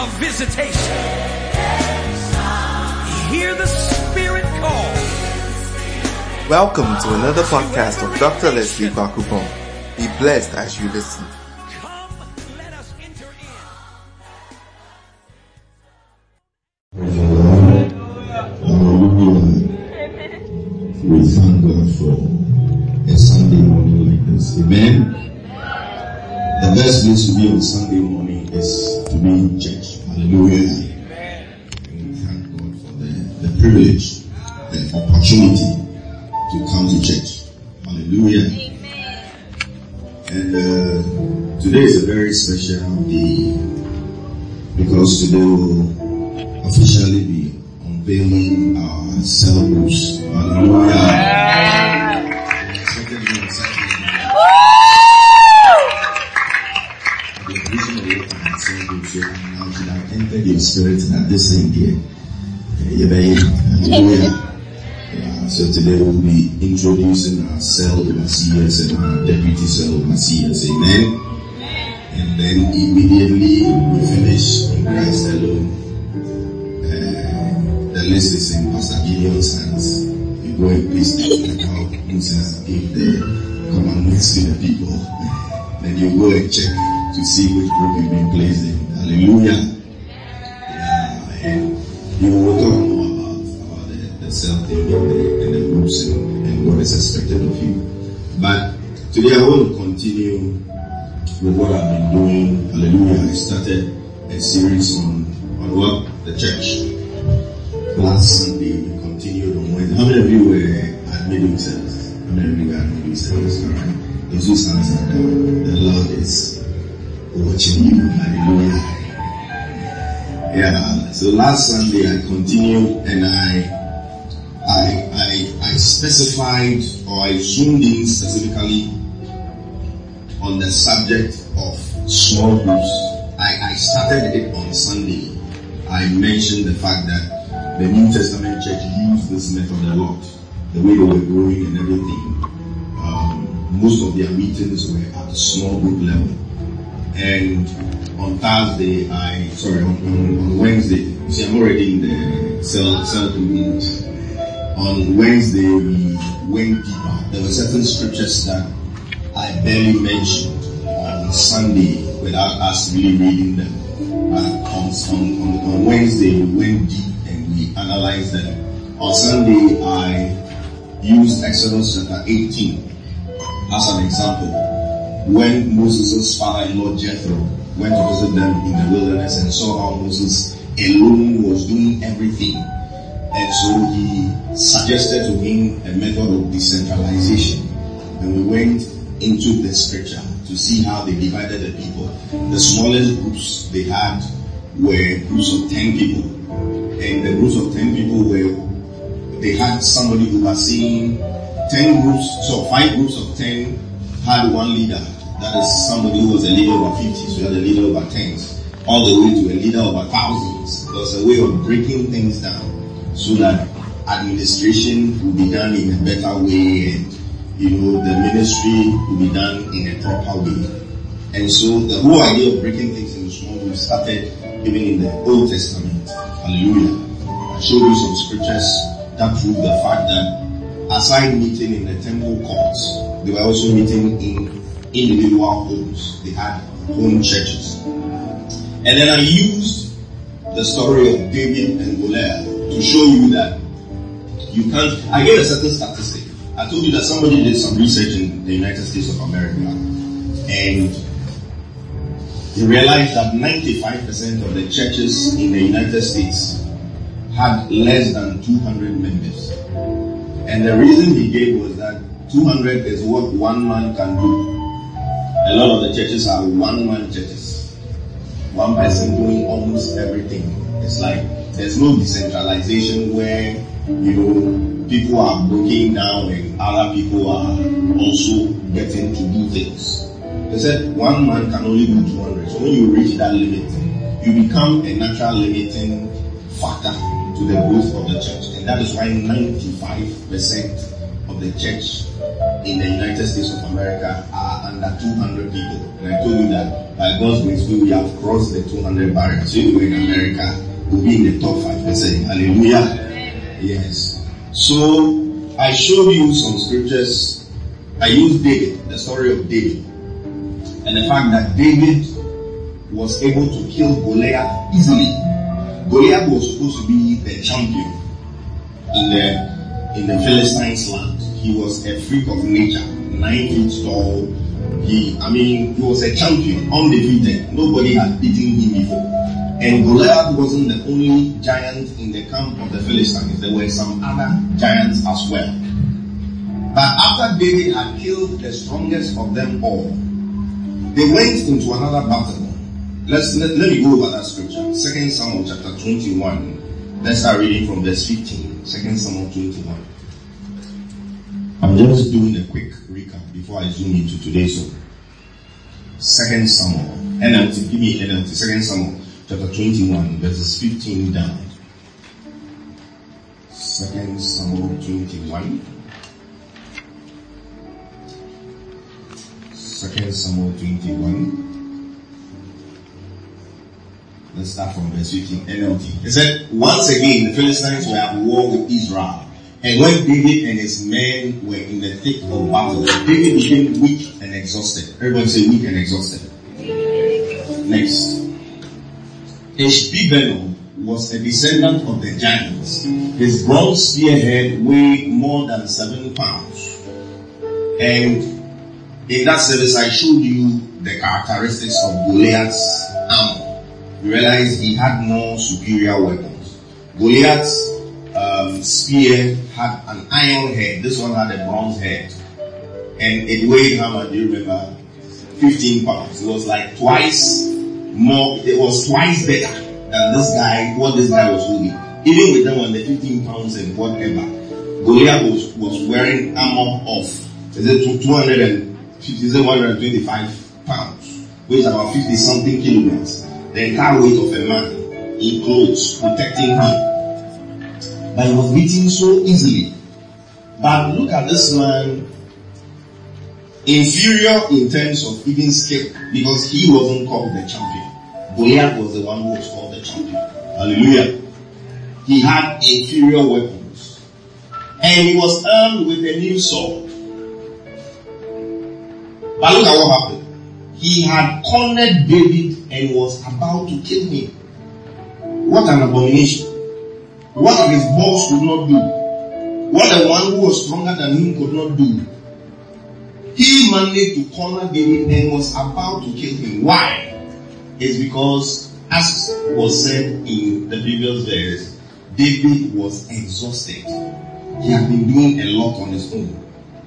of visitation. Hear the Spirit call. Welcome to another podcast of Dr. Leslie Bakupon. Be blessed as you listen. Overseers. Amen. And then immediately we finish in Christ alone. Uh, the list is in Pastor Gideon's hands. You go and it like how Moses gave the commandments to the people. Then you go and check to see which group you've been placed in. Hallelujah. With what I've been doing. Hallelujah. I started a series on, on what? The church. Last Sunday we continued on Wednesday. How many of you were at meeting service? How many of you were at meeting service? Alright. Those whose hands are down, the Lord is watching you. Hallelujah. Yeah. So last Sunday I continued and I I I I specified or I zoomed in specifically on the subject of small groups. I, I started it on Sunday. I mentioned the fact that the New Testament church used this method a lot. The way they were growing and everything. Um, most of their meetings were at the small group level. And on Thursday, I, sorry, on, on, Wednesday, see I'm already in the cell, cell group. On Wednesday, we went deeper. There were certain scriptures that I barely mentioned on Sunday without us really reading them. Uh, on, on, on, on Wednesday, we went deep and we analyzed them. On Sunday, I used Exodus chapter 18 as an example. When Moses' father-in-law Jethro went to visit them in the wilderness and saw how Moses alone was doing everything. And so he suggested to him a method of decentralization. And we went into the scripture to see how they divided the people. The smallest groups they had were groups of 10 people. And the groups of 10 people were, they had somebody overseeing 10 groups, so five groups of 10 had one leader. That is somebody who was a leader over 50, so you had a leader over tens, all the way to a leader over thousands. It was a way of breaking things down so that administration would be done in a better way and you know the ministry will be done in a proper way. And so the whole idea of breaking things into small groups started even in the Old Testament. Hallelujah. I showed you some scriptures that prove the fact that aside meeting in the temple courts, they were also meeting in individual homes. They had home churches. And then I used the story of David and Goliath to show you that you can't, I gave a certain statistic. I told you that somebody did some research in the United States of America and he realized that 95% of the churches in the United States had less than 200 members. And the reason he gave was that 200 is what one man can do. A lot of the churches are one man churches. One person doing almost everything. It's like there's no decentralization where, you know, people are breaking down and other people are also getting to do things. They said one man can only do 200. So when you reach that limit, you become a natural limiting factor to the growth of the church. And that is why 95% of the church in the United States of America are under 200 people. And I told you that by God's grace, we have crossed the 200 barrier. So if we're in America, we'll be in the top 5%. Hallelujah. Yes. So I showed you some scriptures. I used David, the story of David. And the fact that David was able to kill Goliath easily. Goliath was supposed to be the champion in the in the Philistines' land. He was a freak of nature, nine feet tall. He, I mean, he was a champion, undefeated. Nobody had beaten him before. And Goliath wasn't the only giant in the camp of the Philistines. There were some other giants as well. But after David had killed the strongest of them all, they went into another battle. Let's let, let me go over that scripture. Second Samuel chapter 21. Let's start reading from verse 15. Second Samuel 21. I'm just doing a quick recap before I zoom into today's one. Second Samuel. NLT, give me NLT. Second Samuel chapter 21, verses 15 down. Second Samuel 21. Second Samuel 21. Let's start from verse 15. NLT. It said, Once again, the Philistines were at war with Israel. And when David and his men were in the thick of battle, David became weak and exhausted. Everybody say weak and exhausted. Next. Ishbi was a descendant of the giants. His bronze spearhead weighed more than seven pounds. And in that service, I showed you the characteristics of Goliath's armor. You realize he had more superior weapons. Goliath's um, spear had an iron head. This one had a bronze head. And it weighed how much? Do you remember? 15 pounds. It was like twice more, it was twice better than this guy, what this guy was holding. Even with them on the 15 pounds and whatever, Goliath was, was wearing armor of, is it 250, is it 125 pounds, which is about 50 something kilograms. The entire weight of a man in clothes protecting him. But he was beaten so easily. But look at this man inferior in terms of even skill because he wasn't called the champion. Goliath was the one who was called the champion. Hallelujah. He had inferior weapons. And he was armed with a new sword. But look at what happened. He had cornered David and was about to kill him. What an abomination. What his boss could not do. What the one who was stronger than him could not do. He managed to corner David and was about to kill him. Why? It's because, as was said in the previous verse, David was exhausted. He had been doing a lot on his own.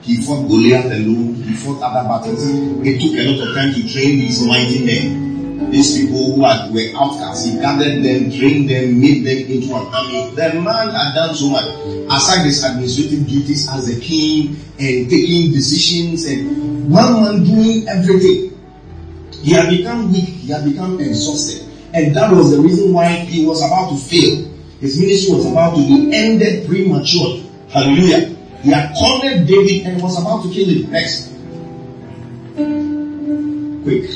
He fought Goliath alone. He fought other battles. It took a lot of time to train these mighty men. These people who were outcasts. He gathered them, trained them, made them into an army. The man had done so much. Aside his administrative duties as a king and taking decisions and one man doing everything. He had become weak. He had become exhausted. And that was the reason why he was about to fail. His ministry was about to be ended prematurely. Hallelujah. He had cornered David and was about to kill him. Next. Quick.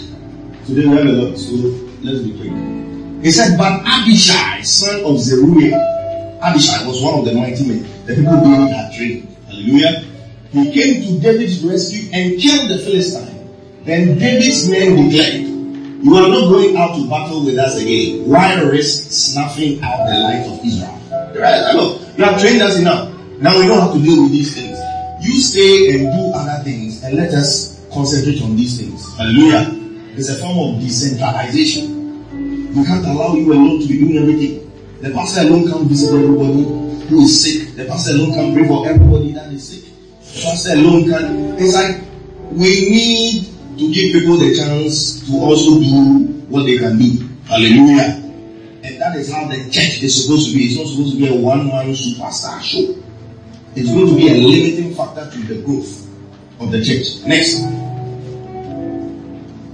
Today we have a lot, so let's be quick. He said, but Abishai, son of Zeruiah, Abishai was one of the mighty men. The people David had trained. Hallelujah. He came to David's rescue and killed the Philistine. Then David's men declared, you are not going out to battle with us again. Why risk snuffing out the life of Israel? Right? Look, you have trained us enough. Now we don't have to deal with these things. You stay and do other things and let us concentrate on these things. Hallelujah. It's a form of decentralization. We can't allow you alone to be doing everything. The pastor alone can't visit everybody who is sick. The pastor alone can't pray for everybody that is sick. The pastor alone can. It's like we need to give people the chance to also do what they can do. Hallelujah. And that is how the church is supposed to be. It's not supposed to be a one-man superstar show. It's going to be a limiting factor to the growth of the church. Next.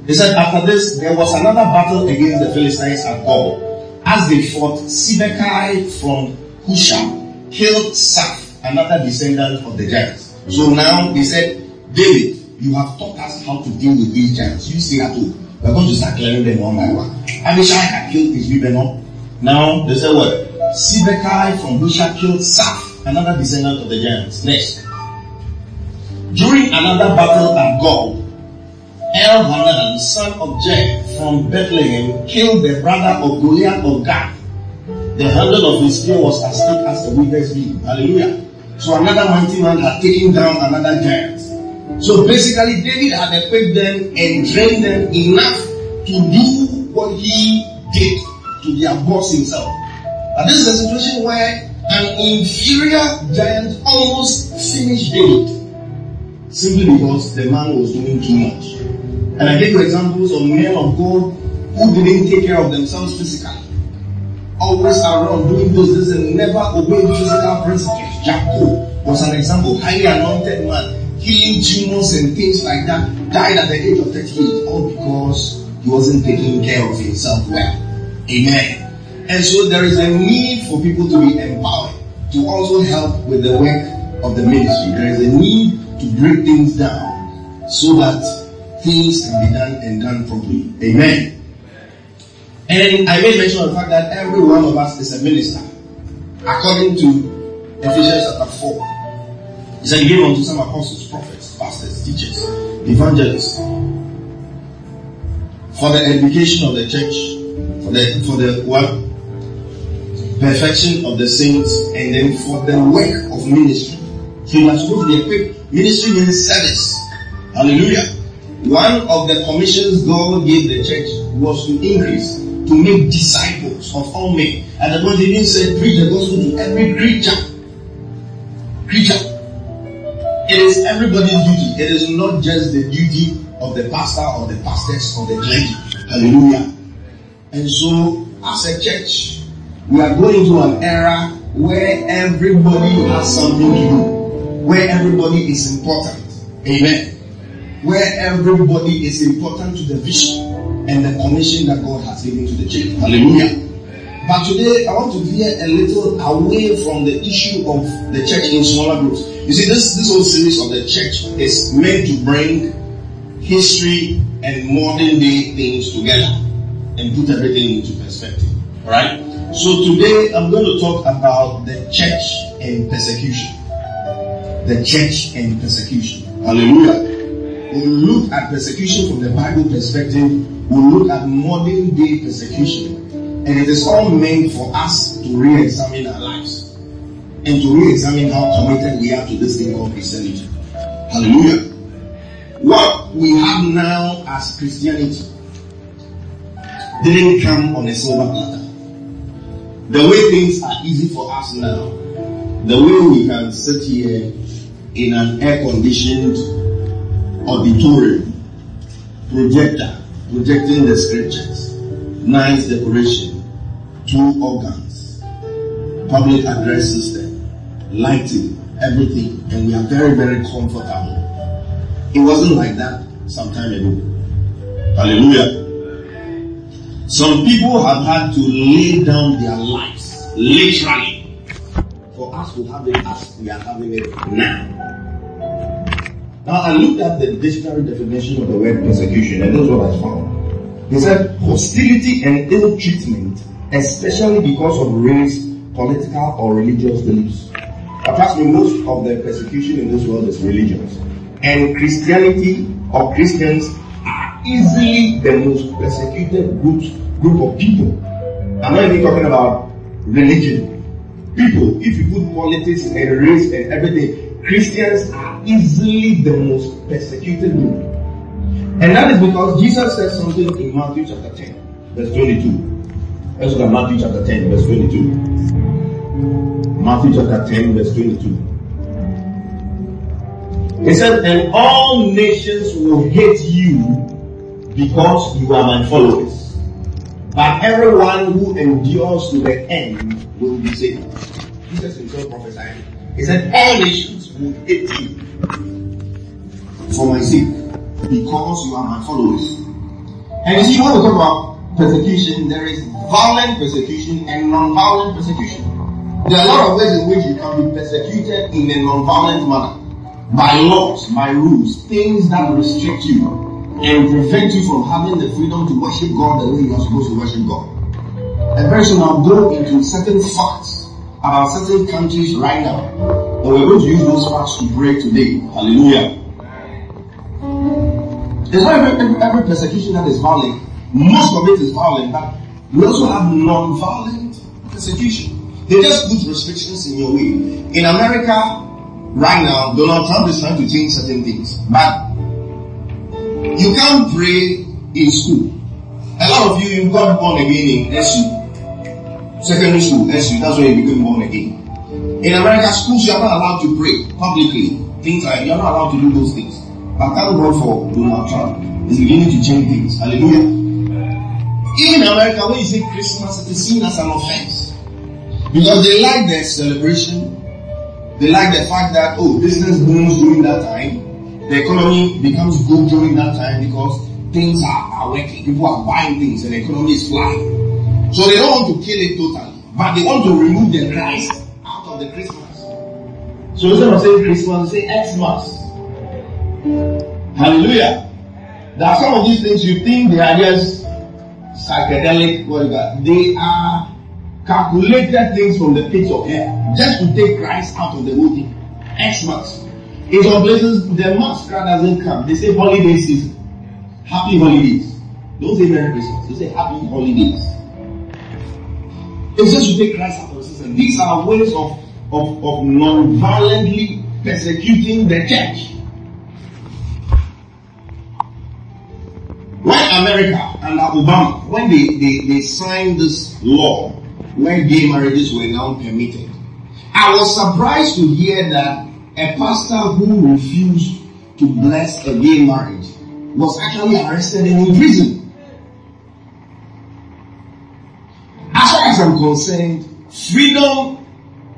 He said, after this, there was another battle against the Philistines at Gob. As they fought, Sibekai from Hushah killed Saph, another descendant of the giants. So now he said, David, you have taught us how to deal with these giants. You see that too. We're going to start clearing them one by one. Abishai had killed Ishbi-benob. Now, they say what? Sibekai from Hushah killed Saph, another descendant of the giants. Next. During another battle at Gob, Elhanan, son of Jed from Bethlehem, killed the brother of Goliath of Gath. The handle of his spear was as thick as a weaver's beam. Hallelujah. So another mighty man had taken down another giant. So basically, David had equipped them and trained them enough to do what he did to their boss himself. But this is a situation where an inferior giant almost finished David simply because the man was doing too much. And I gave you examples of men of God who didn't take care of themselves physically. Always around doing those things and never obeyed physical principles. Jacob was an example, highly anointed man, healing demons and things like that, died at the age of 38, all because he wasn't taking care of himself well. Amen. And so there is a need for people to be empowered, to also help with the work of the ministry. There is a need to break things down so that things can be done and done properly. Amen. And I made mention of the fact that every one of us is a minister. According to Ephesians chapter 4. He said he gave unto some apostles, prophets, pastors, teachers, evangelists, for the education of the church, for the for the what? Perfection of the saints, and then for the work of ministry. So you are supposed to be equipped. Ministry means service. Hallelujah. One of the commissions God gave the church was to increase, to make disciples of all men. And the he didn't say preach the gospel to every creature. Creature. It is everybody's duty. It is not just the duty of the pastor or the pastors or the clergy. Hallelujah. And so, as a church, we are going to an era where everybody has something to do, where everybody is important. Amen where everybody is important to the vision and the commission that God has given to the church. Hallelujah. But today I want to veer a little away from the issue of the church in smaller groups. You see, this, this whole series of the church is meant to bring history and modern day things together and put everything into perspective. Alright? So today I'm going to talk about the church and persecution. The church and persecution. Hallelujah. We'll look at persecution from the Bible perspective. We'll look at modern day persecution. And it is all meant for us to re-examine our lives. And to re-examine how committed we are to this thing called Christianity. Hallelujah. What we have now as Christianity didn't come on a silver platter. The way things are easy for us now, the way we can sit here in an air-conditioned auditorium, projector, projecting the scriptures, nice decoration, two organs, public address system, lighting, everything, and we are very, very comfortable. It wasn't like that some time ago. Hallelujah. Some people have had to lay down their lives, literally, for us to have it as we are having it now. Now I looked at the dictionary definition of the word persecution and this is what I found. He said hostility and ill treatment, especially because of race, political or religious beliefs. Trust me, most of the persecution in this world is religious. And Christianity or Christians are easily the most persecuted groups, group of people. I'm not even talking about religion. People, if you put politics and race and everything, Christians are easily the most persecuted group. And that is because Jesus said something in Matthew chapter 10, verse 22. Let's look at Matthew chapter 10, verse 22. Matthew chapter 10, verse 22. He said, And all nations will hate you because you are my followers. But everyone who endures to the end will be saved. Jesus himself prophesied. He said, All nations will hate you for my sake because you are my followers. And you see, when we talk about persecution, there is violent persecution and non-violent persecution. There are a lot of ways in which you can be persecuted in a non-violent manner. by laws, by rules, things that restrict you and prevent you from having the freedom to worship God the way you are supposed to worship God. And very soon I'll go into certain facts about certain countries right now. And we're going to use those facts to pray today. Hallelujah. It's not every, every persecution that is violent. Most of it is violent, but we also have non-violent persecution. They just put restrictions in your way. In America, right now, Donald Trump is trying to change certain things, but you can't pray in school. A lot of you, you got born again in SU, secondary school, SU. That's where you became born again. In America, schools you are not allowed to pray publicly. Things like you're not allowed to do those things. But thank God for Donald Trump. He's beginning to change things. Hallelujah. In America, when you say Christmas, it is seen as an offense. Because they like the celebration. They like the fact that, oh, business booms during that time. The economy becomes good during that time because things are, are working. People are buying things and the economy is flying. So they don't want to kill it totally. But they want to remove the Christ out of the Christmas. So instead of saying Christmas, say Xmas. Hallelujah. There are some of these things you think they are just psychedelic, whatever. They are calculated things from the pits of hell just to take Christ out of the whole thing. Xmas. In some places, the masquerade doesn't come. They say holiday season. Happy holidays. Don't say Merry Christmas. They say happy holidays. It's just to take Christ out of the system. These are ways of, of, of non-violently persecuting the church. When America and Obama, when they, they, they signed this law where gay marriages were now permitted, I was surprised to hear that a pastor who refused to bless a gay marriage was actually arrested and in prison. As far as I'm concerned, freedom,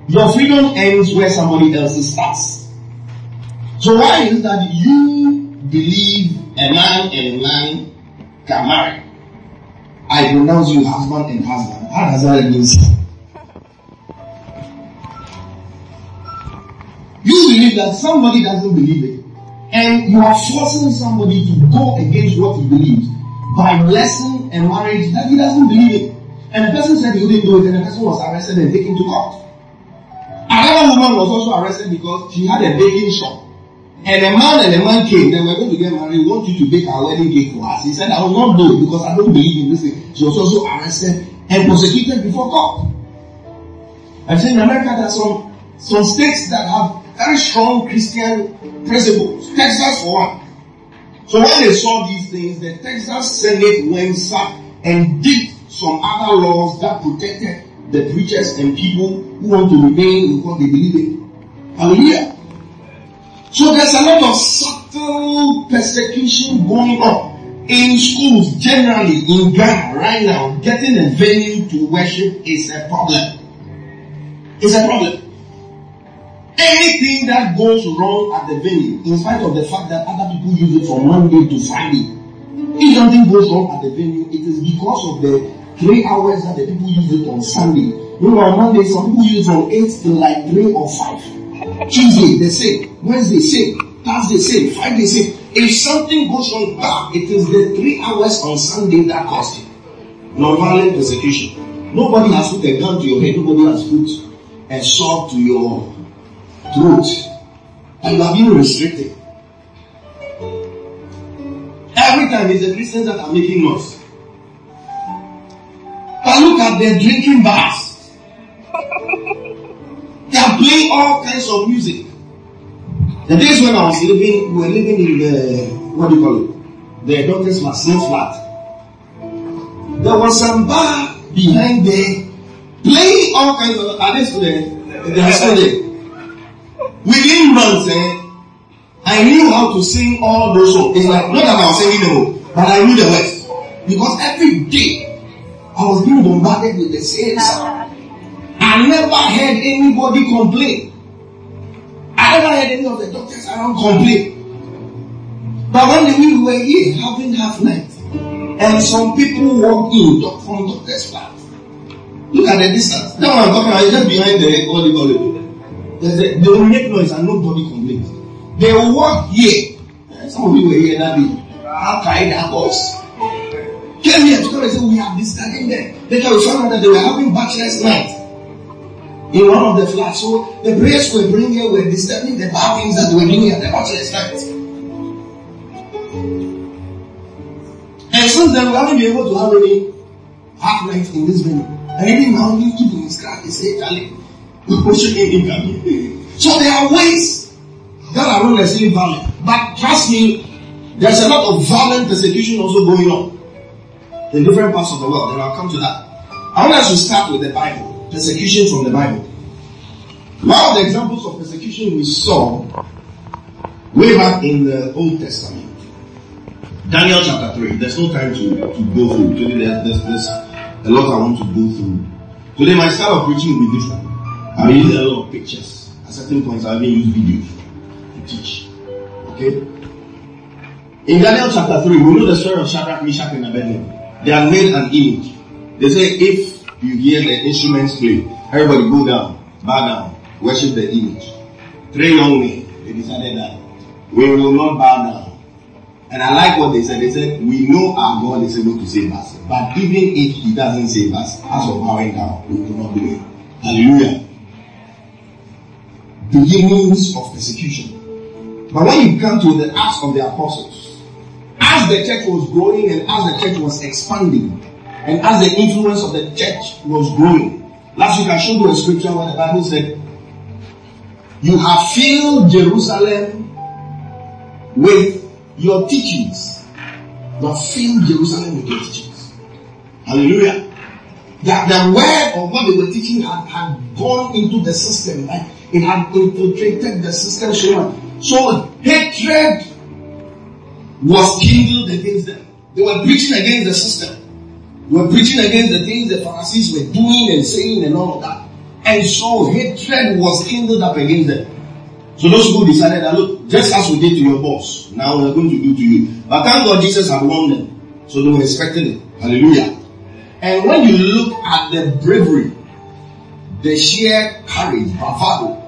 your freedom ends where somebody else's starts. So why is that you believe a man and a man can marry? I pronounce you husband and husband. How does that mean? You believe that somebody doesn't believe it. And you are forcing somebody to go against what he believes by blessing a marriage that he doesn't believe in. And the person said he wouldn't do it and the person was arrested and taken to court. Another woman was also arrested because she had a baking shop. And a man and a man came, they were going to get married, we want you to bake our wedding cake for us. He said, I will not do it because I don't believe in this thing. She was also arrested and prosecuted before court. I'm saying in America there are some, some states that have very strong Christian principles. Texas for one. So when they saw these things, the Texas Senate went sat and did some other laws that protected the preachers and people who want to remain in what they believe in. Hallelujah. So there's a lot of subtle persecution going on in schools generally in Ghana right now. Getting a venue to worship is a problem. It's a problem. Anything that goes wrong at the venue, in spite of the fact that other people use it from Monday to Friday, if something goes wrong at the venue, it is because of the three hours that the people use it on Sunday. You know, on Monday, some people use it from 8 till like 3 or 5. Tuesday, the same. Wednesday, same. Thursday, same. Friday, same. If something goes wrong, ah, it is the three hours on Sunday that cost you. Non-violent persecution. Nobody has put a gun to your head. Nobody has put a sword to your throat. And you are being restricted. Every time it's the Christians that are making noise. But look at the drinking bars. Are playing all kinds of music. The days when I was living, we were living in the, what do you call it? The doctor's machine flat. There was some bar behind there playing all kinds of, are they still there? They are still there. Within months, eh, I knew how to sing all those songs. It's like, not that I was singing them, but I knew the words. Because every day, I was being bombarded with the same sound. I never heard anybody complain. I never heard any of the doctors around complain. But when we were here having half night, and some people walked in from doctor's flat. Look at the distance. That one I'm talking about is just behind the call it? They will make noise and nobody complains. They walk here. Eh, some of you were here that day. Al Qaeda boys came here to come and say we have this studying there. Later we found out that they were having bachelor's night in one of the flats. So the prayers we bring here were disturbing the bad things that were doing at the bachelor's night. And since then we haven't been able to have any half night in this venue. And even now, even in scratch, they say, Charlie, we should in So there are ways that are not necessarily valid. But trust me, there's a lot of violent persecution also going on in different parts of the world, and I'll come to that. I want us to start with the Bible, persecution from the Bible. One of the examples of persecution we saw way back in the Old Testament. Daniel chapter 3. There's no time to, to go through. Today there's, there's a lot I want to go through. Today my style of preaching will be different. Be using a lot of pictures. At certain points I'll be using videos to teach. Okay? In Daniel chapter 3, we know the story of Shadrach, Meshach, and Abednego. They are made an image. They say if you hear the instruments play, everybody go down, bow down, worship the image. Three young men, they decided that we will not bow down. And I like what they said. They said, we know our God is able to save us. But even if he doesn't save us, as of bowing down, we will not do it. Hallelujah. Beginnings of persecution. But when you come to the Acts of the Apostles, as the church was growing and as the church was expanding, and as the influence of the church was growing, last week I showed you a scripture where the Bible said, You have filled Jerusalem with your teachings. You have filled Jerusalem with your teachings. Hallelujah. That the word of what they were teaching had, had gone into the system. It had infiltrated the system so. So hatred was kindled against them. They were preaching against the system. They were preaching against the things the Pharisees were doing and saying and all of that. And so hatred was kindled up against them. So those people decided that look, just as we did to your boss, now we're going to do to you. But thank God Jesus had warned them. So they were expecting it. Hallelujah. And when you look at the bravery, the sheer courage, bravado,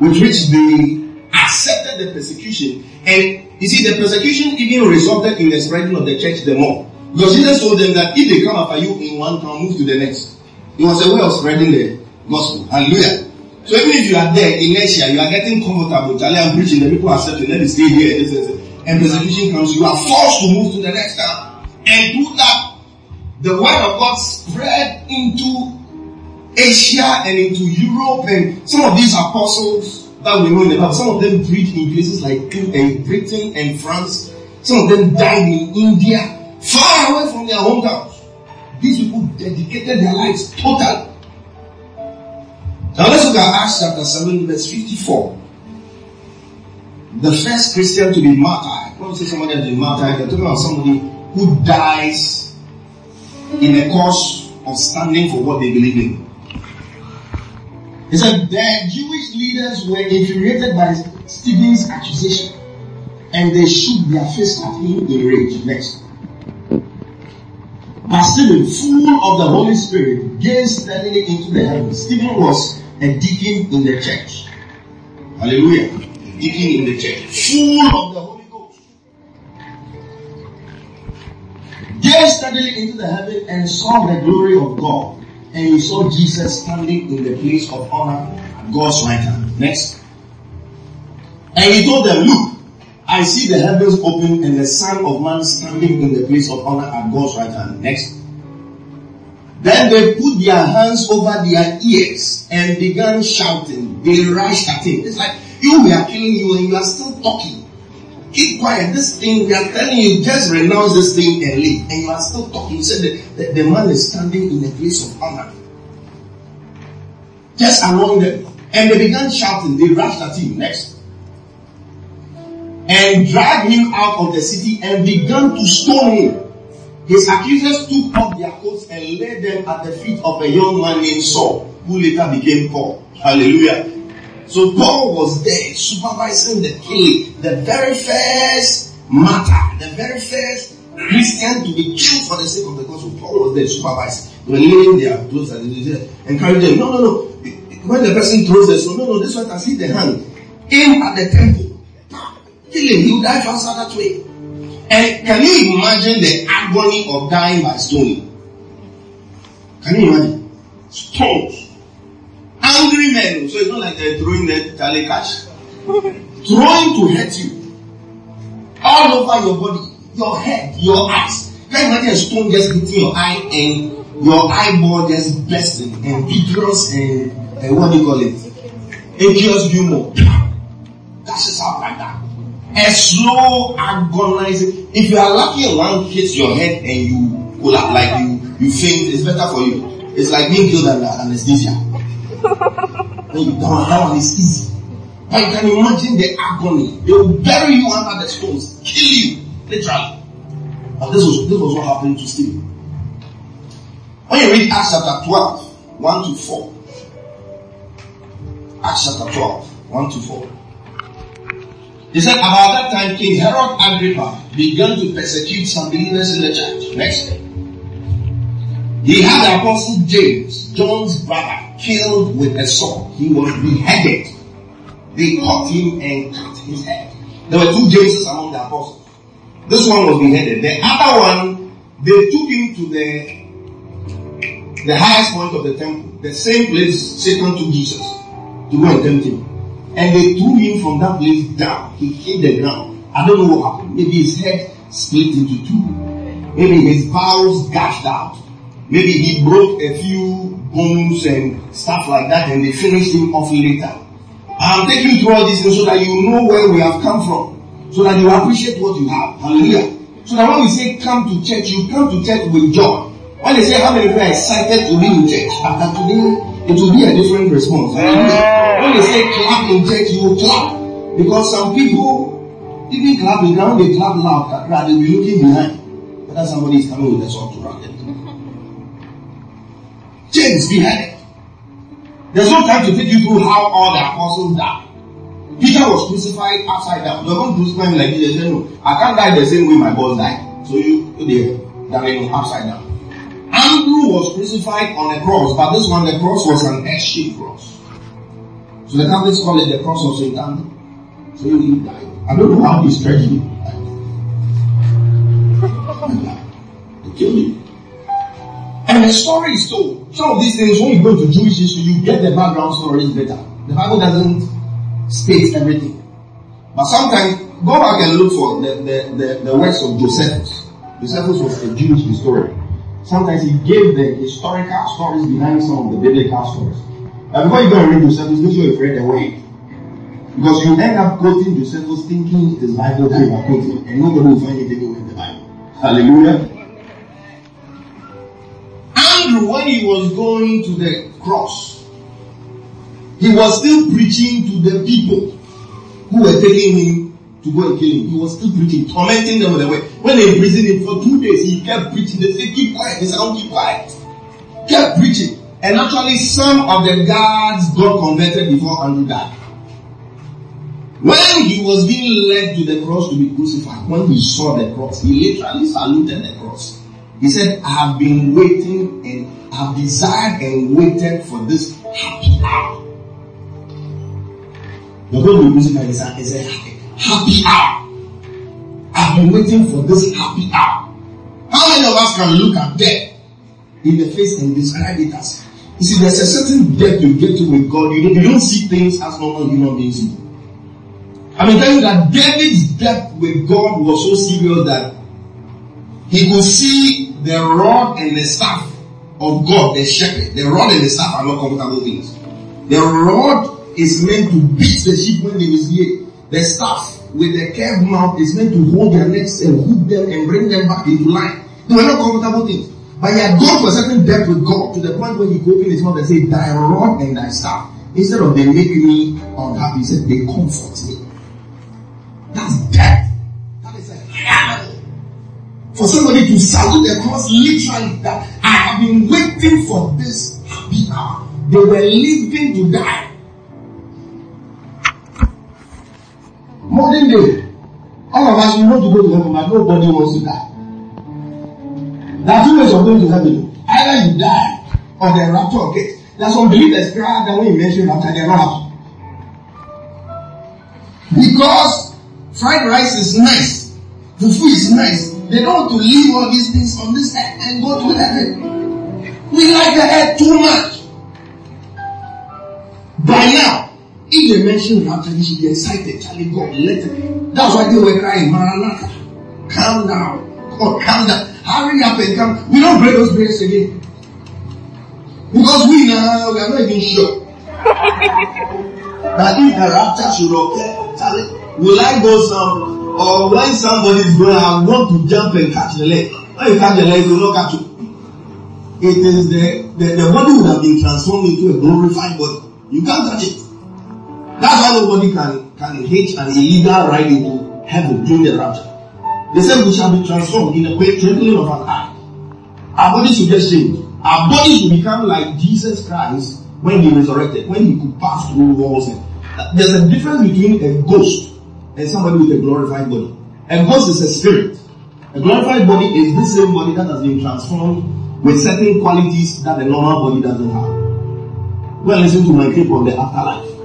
with which they accepted the persecution, and you see, the persecution even resulted in the spreading of the church the more. Because Jesus told them that if they come after you in one town, move to the next. It was a way of spreading the gospel. Hallelujah. So even if you are there in Asia, you are getting comfortable. Charlie, I'm preaching, the people are accepting, let me stay here. This, this. And persecution comes, you are forced to move to the next town. And through that, the word of God spread into Asia and into Europe and some of these apostles that we know in the Bible, some of them preached in places like in Britain and France. Some of them died in India, far away from their hometowns. These people dedicated their lives totally. Now let's look at Acts chapter 7 verse 54. The first Christian to be martyred. When we say somebody has been martyred, they're talking about somebody who dies in the cause of standing for what they believe in. He said the Jewish leaders were infuriated by Stephen's accusation and they shook their fists at him in rage. Next. Stephen, full of the Holy Spirit, gazed steadily into the heavens. Stephen was a deacon in the church. Hallelujah. A deacon in the church. Full of the Holy Ghost. Gazed steadily into the heaven and saw the glory of God and he saw Jesus standing in the place of honor at God's right hand. Next. And he told them, look, I see the heavens open and the son of man standing in the place of honor at God's right hand. Next. Then they put their hands over their ears and began shouting. They rushed at him. It's like, you, we are killing you and you are still talking. Keep quiet. This thing, we are telling you, just renounce this thing and leave. And you are still talking. You said the, the, the man is standing in the place of honor. Just among them. And they began shouting. They rushed at him. Next. And dragged him out of the city and began to stone him. His accusers took off their coats and laid them at the feet of a young man named Saul, who later became Paul. Hallelujah. So Paul was there supervising the killing, the very first martyr, the very first Christian to be killed for the sake of the gospel. Paul was there supervising. They were laying their clothes and they them. No, no, no. When the person throws the stone, no, no, this one has hit the hand. Aim at the temple. Killing, will die faster that way. And can you imagine the agony of dying by stoning? Can you imagine? Stones. Angry men. So it's not like they're throwing the tally cash. throwing to hurt you. All over your body, your head, your eyes. Can you imagine a stone just hitting your eye and your eyeball just bursting and vitreous and, and what do you call it? Aqueous humor. A slow agonizing. If you are lucky and one hits your head and you pull up like you, you faint, it's better for you. It's like being killed under anesthesia. When you down, that one is easy. But you can imagine the agony. They will bury you under the stones, kill you, literally. But this was this was what happened to Stephen. When you read Acts chapter 12, 1 to 4. Acts chapter 12, 1 to 4. He said, about that time, King Herod Agrippa began to persecute some believers in the church. Next. He had the apostle James, John's brother, killed with a sword. He was beheaded. They caught him and cut his head. There were two Jameses among the apostles. This one was beheaded. The other one, they took him to the the highest point of the temple, the same place Satan took Jesus to go and tempt him. And they threw him from that place down. He hit the ground. I don't know what happened. Maybe his head split into two. Maybe his bowels gashed out. Maybe he broke a few bones and stuff like that and they finished him off later. I'm taking you through all this so that you know where we have come from. So that you appreciate what you have. Hallelujah. So that when we say come to church, you come to church with joy. When they say how many people are excited to be in church, after today, it will be a different response. When they say clap in church, you clap. Because some people, even clapping, now they clap loud, kakra, they'll be looking behind. Whether somebody is coming with a sword to run them. James beheaded. There's no time to take you through how all the apostles died. Peter was crucified upside down. They're going to crucify me like this. They said, no, I can't die the same way my boss died. So you, they, dying upside down. Andrew was crucified on a cross, but this one, the cross was an X-shaped cross. So the Catholics call it the cross of St. Andrew. So he died. I don't know how he stretched it. They killed him. And the story is told. Some of these things, when you go to Jewish history, you get the background stories better. The Bible doesn't state everything. But sometimes, go back and look for the, the, the, the works of Josephus. Josephus was a Jewish historian. Sometimes he gave the historical stories behind some of the biblical stories. Now before you go and read Josephus, make sure you've read the way. Because you end up quoting Josephus thinking it is Bible that you are quoting, and nobody will find it anywhere in the Bible. Hallelujah. Andrew, when he was going to the cross, he was still preaching to the people who were taking him to go and kill him. He was still preaching, tormenting them with the way. When they imprisoned him for two days, he kept preaching. They said, keep quiet. He said, don't keep quiet. Kept preaching. And actually, some of the guards got converted before Andrew died. When he was being led to the cross to be crucified, when he saw the cross, he literally saluted the cross. He said, I have been waiting and I have desired and waited for this happy hour. You're going to crucified is a, a happy hour. I've been waiting for this happy hour. How many of us can look at death in the face and describe it as you see, there's a certain depth you get to with God. You don't, you don't see things as normal human beings do. I mean, tell you that David's depth with God was so serious that he could see the rod and the staff of God, the shepherd. The rod and the staff are not comfortable things. The rod is meant to beat the sheep when they misbehave. The staff with the curved mouth is meant to hold their necks and hook them and bring them back into line. They were not comfortable things. But he had gone to a certain depth with God to the point where he could open his mouth and say, Thy rod and thy staff. Instead of they make me unhappy, he said, They comfort me. That's depth. That is a. For somebody to salute the cross literally that I have been waiting for this happy hour. They were living to die. Modern day, all of us we want to go to heaven, but nobody wants to die. There are two ways of going to heaven. Either you die or the rapture occurs. There are some believers cry that when you mention rapture, they're not happy. Because Fried rice is nice. Fufu is nice. They don't want to leave all these things on this earth and go to heaven. We like the earth too much. If they mention rapture, you should be excited. Charlie, God, let it. That's why they were crying, Maranatha. Calm down. God, calm down. Hurry up and come. We don't pray those prayers again. Because we now, we are not even sure. that if the rapture should occur, Charlie, will I go some, or when somebody is going, I want to jump and catch the leg. When you catch the leg, you will not catch you. It is the, the, the body would have been transformed into a glorified body. You can't touch it. That's why nobody can, can hitch an illegal ride into heaven during the rapture. They said we shall be transformed in a twinkling of an eye. Our bodies will get changed. Our bodies will become like Jesus Christ when he resurrected, when he could pass through walls. And, there's a difference between a ghost and somebody with a glorified body. A ghost is a spirit. A glorified body is the same body that has been transformed with certain qualities that a normal body doesn't have. And listen to my clip on the afterlife.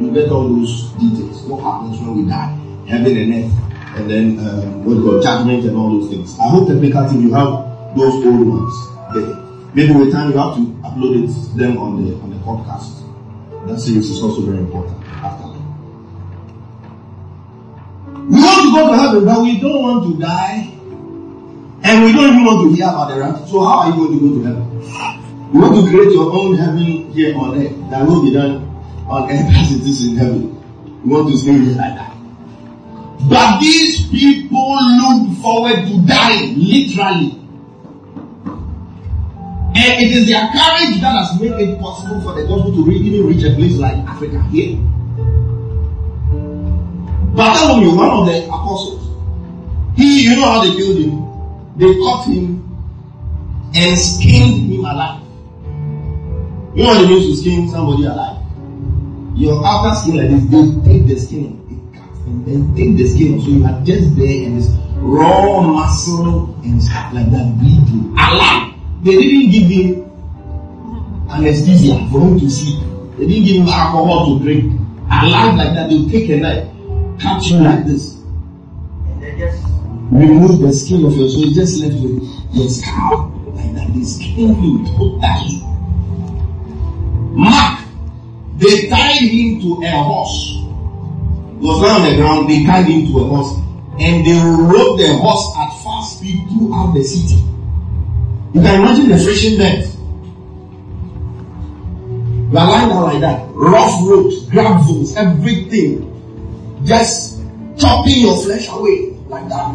You get all those details. What happens when we die? Heaven and earth. And then um, what you call judgment and all those things. I hope technical team you have those old ones there. Maybe with time you have to upload it them on the on the podcast. That series is also very important. Afterlife. We want to go to heaven, but we don't want to die. And we don't even want to hear about the rapture. So how are you going to go to heaven? You want to create your own heaven here on earth that will be done on earth as it is in heaven. You want to stay here like that. But these people look forward to dying, literally. And it is their courage that has made it possible for the gospel to really reach a place like Africa here. Bartholomew, one of the apostles, he, you know how they killed him? They caught him and skinned him alive. You know what it means to skin somebody alive? Your outer skin like this, they take the skin and then take the skin off. so you are just there and it's raw muscle and stuff like that bleeding alive. They didn't give him anesthesia for him to see. They didn't give him alcohol to drink. Alive like that, they'll take a knife cut you like this. And they just remove the skin of your soul, just left with your scalp like that. They skin you totally. Mark, they tied him to a horse. He was lying on the ground, they tied him to a horse. And they rode the horse at fast speed throughout the city. You can imagine the friction bed. You are lying down like that. Rough roads, gravels, everything just chopping your flesh away like that.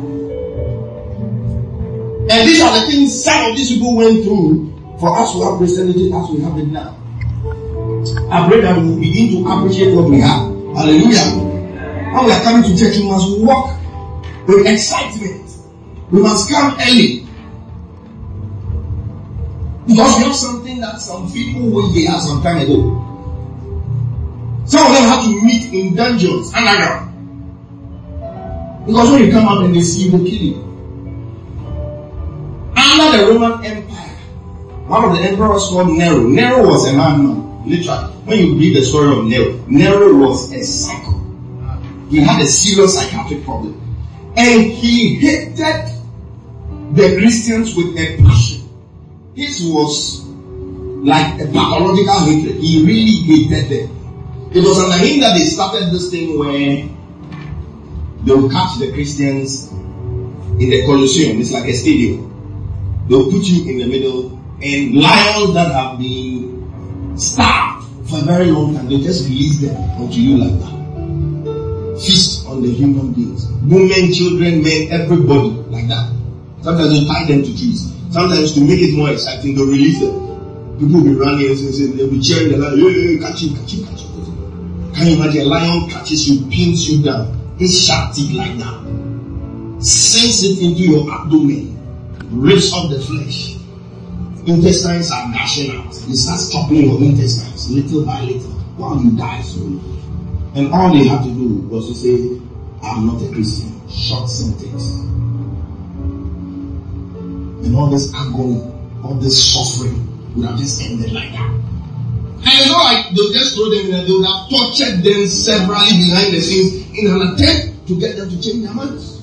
And these are the things some of these people went through for us to have Christianity as we have it now. I pray that we will begin to appreciate what we have. Hallelujah. When we are coming to church, we must walk with excitement. We must come early. Because we have something that some people will have some time ago. Some of them have to meet in dungeons underground. Because when you come out and they see you, they kill you. Under the Roman Empire, one of the emperors called Nero. Nero was a madman, literally. When you read the story of Nero, Nero was a psycho. He had a serious psychiatric problem. And he hated the Christians with a passion. His was like a pathological hatred. He really hated them. It was under him that they started this thing where they will catch the Christians in the Colosseum. It's like a stadium. They'll put you in the middle and lions that have been starved for a very long time, they just release them onto you like that. Feast on the human beings. Women, children, men, everybody like that. Sometimes they tie them to trees. Sometimes to make it more exciting, they'll release them. People will be running and say, they'll be cheering the lion, hey, hey, catch him, catch him, catch him. Can you imagine a lion catches you, pins you down, it's teeth like that, sinks it into your abdomen, rips off the flesh. Intestines are gushing out. It starts chopping your intestines little by little while you die slowly. And all they had to do was to say, I'm not a Christian. Short sentence. And all this agony, all this suffering would have just ended like that. And it's not like they'll just throw them in they would have tortured them severally behind the scenes in an attempt to get them to change their minds.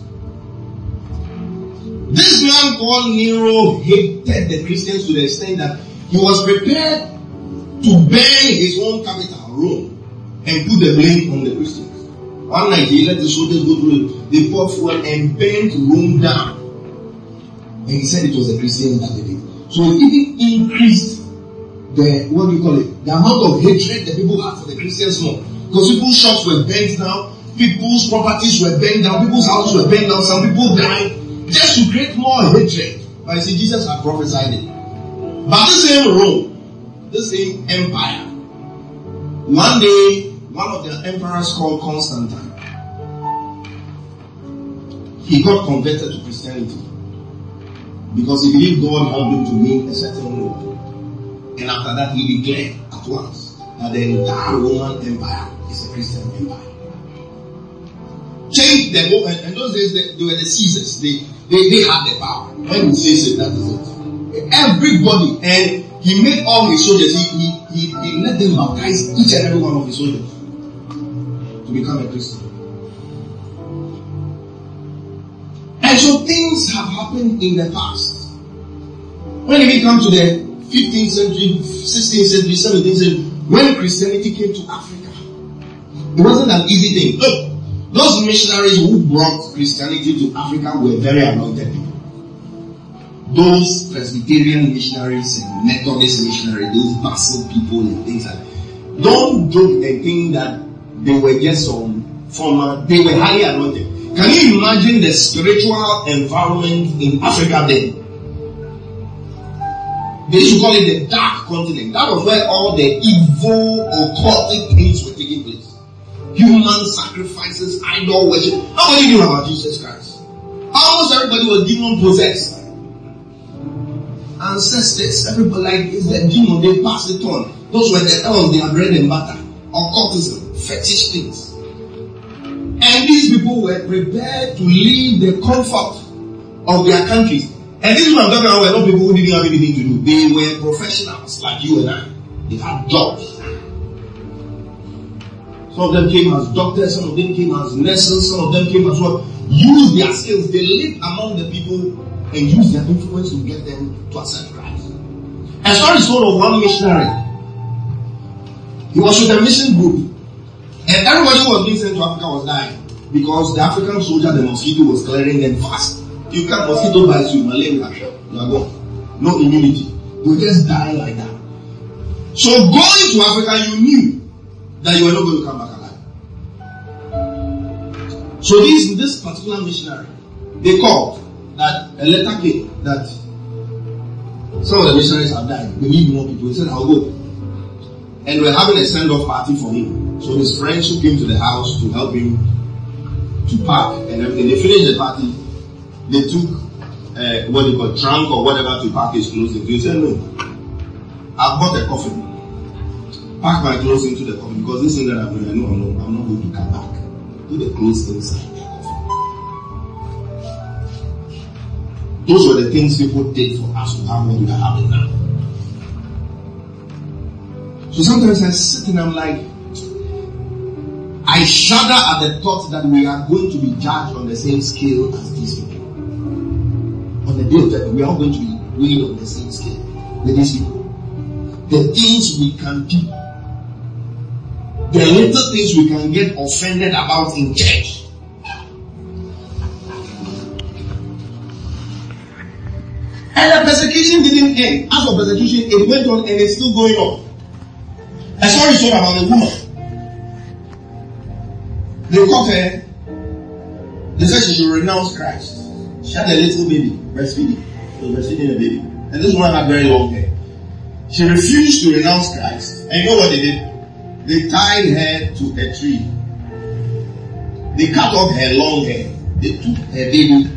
This man called Nero hated the Christians to the extent that he was prepared to burn his own capital, Rome, and put the blame on the Christians. One night he let the soldiers go through. They poured fuel and burnt Rome down. And he said it was the Christians that did it. So it even increased the, what do you call it, the amount of hatred that people had for the Christians more. Because people's shops were burnt down, people's properties were burnt down, people's houses were burnt down, some people died, just to create more hatred. But you see, Jesus had prophesied it. But the same Rome, the same empire, one day, one of their emperors called Constantine, he got converted to Christianity because he believed God helped him to win a certain war. And after that, he declared at once that the entire Roman Empire is a Christian empire. Change the moment, oh, and those days they, they were the Caesars. They, they, they had the power. When it, that is it. Everybody, and he made all his soldiers, he, he, he, he let them baptize each and every one of his soldiers to become a Christian. And so things have happened in the past. When we come to the 15th century, 16th century, 17th century, when Christianity came to Africa, it wasn't an easy thing. Look, those missionaries who brought Christianity to Africa were very anointed people. Those Presbyterian missionaries and Methodist missionaries, those Basel people and things like that. Don't joke and think that they were just some former, they were highly anointed. Can you imagine the spiritual environment in Africa then? They used to call it the dark continent. That was where all the evil, occultic things were taking. Human sacrifices, idol worship. Nobody knew about Jesus Christ. Almost everybody was demon possessed. Ancestors, everybody like is the demon, they passed it on. Those were the elves, their bread and butter. Occultism, fetish things. And these people were prepared to leave the comfort of their countries. And this is what I'm talking about were not people who didn't have anything to do. They were professionals like you and I. They had jobs. Some of them came as doctors, some of them came as nurses, some of them came as what? Used their skills. They lived among the people and used their influence to get them to accept Christ. A story is told of one missionary. He was with a mission group. And everybody who was being sent to Africa was dying. Because the African soldier, the mosquito was clearing them fast. You can't mosquito bites you, malaria, you are gone. No immunity. You just die like that. So going to Africa, you knew that you were not going to come back alive. So this, this particular missionary, they called that a letter came that some of the missionaries have died. We need more people. He said, I'll go. And we're having a send-off party for him. So his friends who came to the house to help him to pack and everything, they finished the party. They took uh, what they call trunk or whatever to pack his clothes into. He said, no, I've bought a coffin. Pack my clothes into the coffin because this thing that I'm doing, I know I'm not, I'm not going to come back. Put the clothes inside. Those were the things people did for us to have what we are having now. So sometimes I sit and I'm like, I shudder at the thought that we are going to be judged on the same scale as these people. On the day judgment, we are all going to be weighed on the same scale with these people. The things we can do, the little things we can get offended about in church. And the persecution didn't end. As for persecution, it went on and it's still going on. I A story told about a woman. They caught her. Eh, they said she should renounce Christ. She had a little baby, breastfeeding. She was breastfeeding a baby. And this woman had very long hair. She refused to renounce Christ. And you know what they did? They tied her to a tree. They cut off her long hair. They took her baby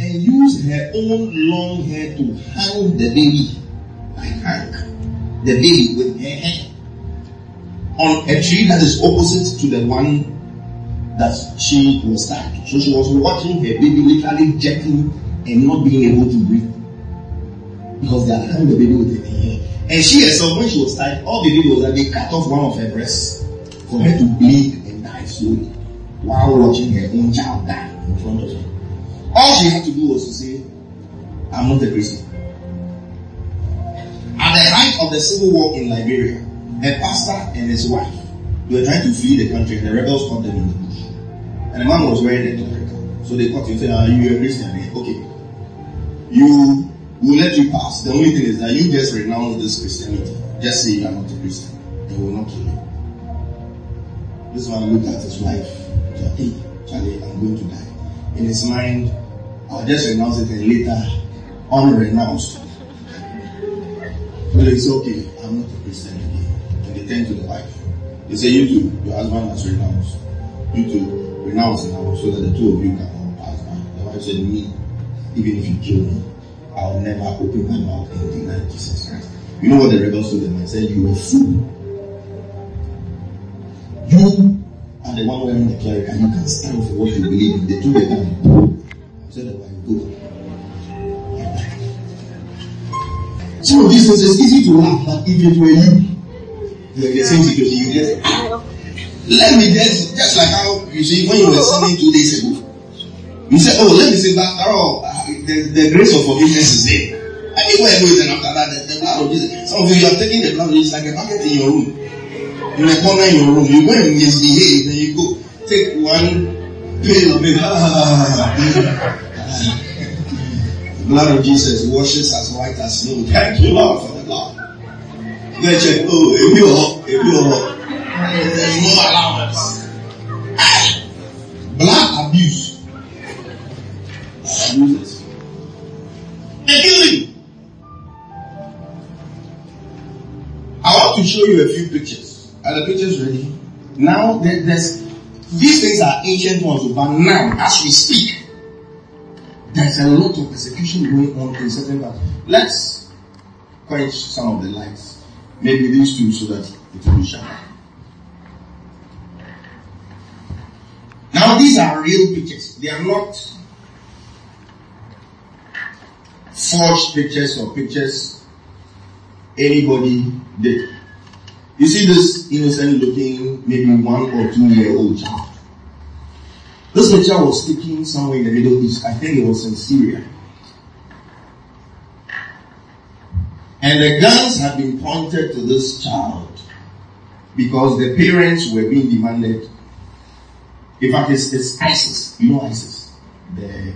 and used her own long hair to hang the baby. Like hang the baby with her hair on a tree that is opposite to the one that she was tied to. So she was watching her baby literally jetting and not being able to breathe. Because they had hung the baby with her hair. And she herself, when she was tied, all they did was that they cut off one of her breasts for her to bleed and die slowly while watching her own child die in front of her. All she had to do was to say, I'm not a Christian. At the height of the civil war in Liberia, a pastor and his wife were trying to flee the country and the rebels caught them in the bush. And the man was wearing a clerical. So they caught him and said, Are you a Christian? Okay. You will let you pass. The only thing is that you just renounce this Christianity. Just say you are not a Christian. They will not kill you. This one looked at his wife. Hey, Charlie, I'm going to die. In his mind, I'll just renounce it and later unrenounced. But it's okay, I'm not a Christian again. And they turn to the wife. They say, You too, your husband has renounced. You too, renounce now so that the two of you can all pass by. The wife said, Me, even if you kill me, I'll never open my mouth and deny Jesus Christ. You know what the rebels told them? I said, You a fool. You are the one wearing the cleric and you can stand for what you believe in. They took the gun. I said, wife, go. Some of these things it's easy to laugh, but if it were you, you're in the same situation, you just let me just just like how you see when you were singing two days ago. You said, Oh, let me say that oh, the, the grace of forgiveness is there. Anywhere I go, then after that, the, the blood of Jesus. Some of you, you are taking the blood of Jesus like a bucket in your room. In a corner in your room. You go and misbehave, then you go take one pill of it. the blood of Jesus washes as white as snow. Thank you, Lord, for the blood. Then check, oh, if you are, if you are, there's no allowance. Blood abuse. To show you a few pictures. Are the pictures ready? Now, there- there's these things are ancient ones, but now, as we speak, there's a lot of persecution going on in certain parts. Let's quench some of the lights. Maybe these two so that it will be sharp. Now, these are real pictures. They are not forged pictures or pictures anybody did. You see this innocent looking, maybe one or two year old child. This picture was taken somewhere in the Middle East. I think it was in Syria. And the guns had been pointed to this child because the parents were being demanded. In fact, it's, it's ISIS. You know ISIS? The,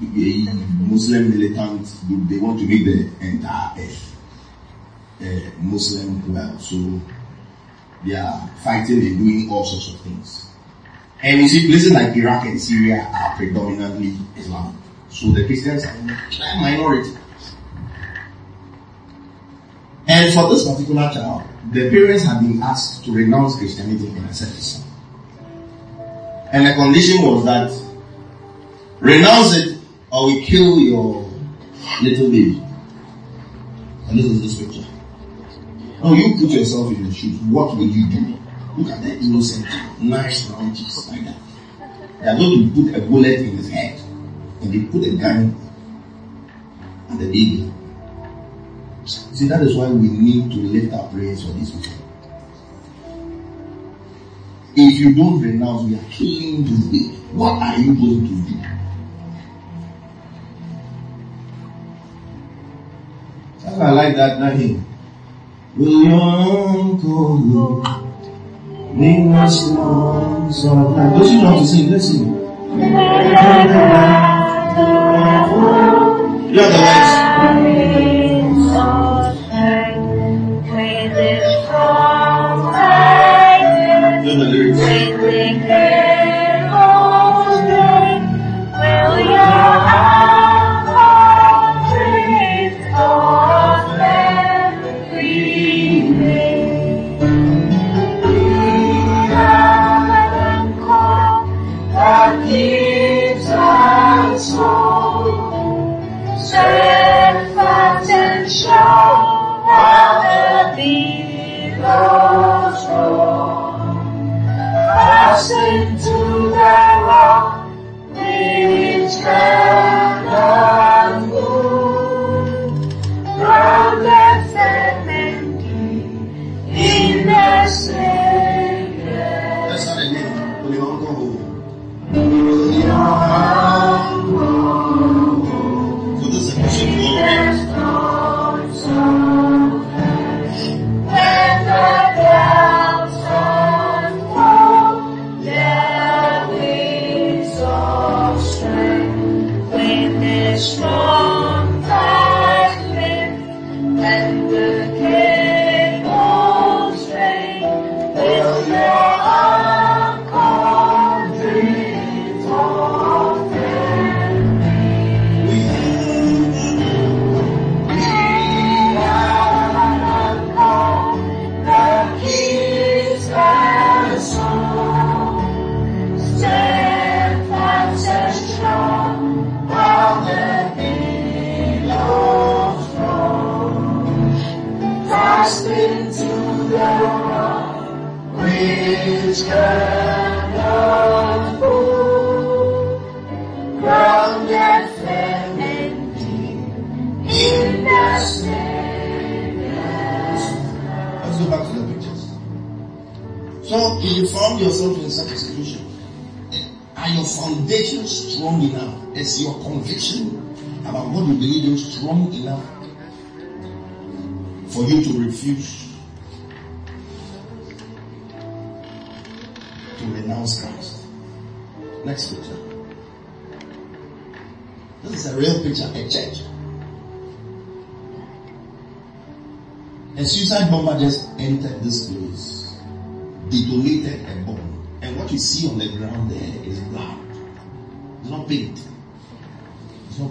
the Muslim militant group. They want to make the entire earth uh, Muslim well. So they are fighting and doing all sorts of things. And you see, places like Iraq and Syria are predominantly Islamic. So the Christians are in a minority. And for this particular child, the parents have been asked to renounce Christianity and accept Islam. And the condition was that renounce it or we kill your little baby. And this is this picture. Now you put yourself in the shoes. What will you do? Look at that innocent, nice round cheeks like that. They are going to put a bullet in his head, and they put a gun at the baby. See, that is why we need to lift our prayers for these people. If you don't renounce, we are killing this baby. What are you going to do? I like that, that hymn. Will bring us songs of life? Don't you know how to sing? Let's sing. You have the words.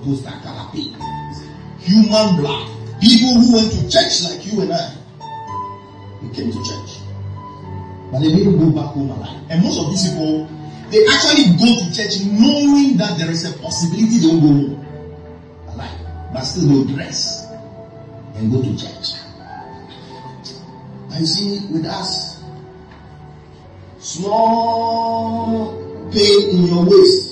Poster color paint. Human blood. People who went to church like you and I, they came to church, but they didn't go back home alive. And most of these people, they actually go to church knowing that there is a possibility they will go home alive, but still they'll dress and go to church. And you see, with us, small pain in your waist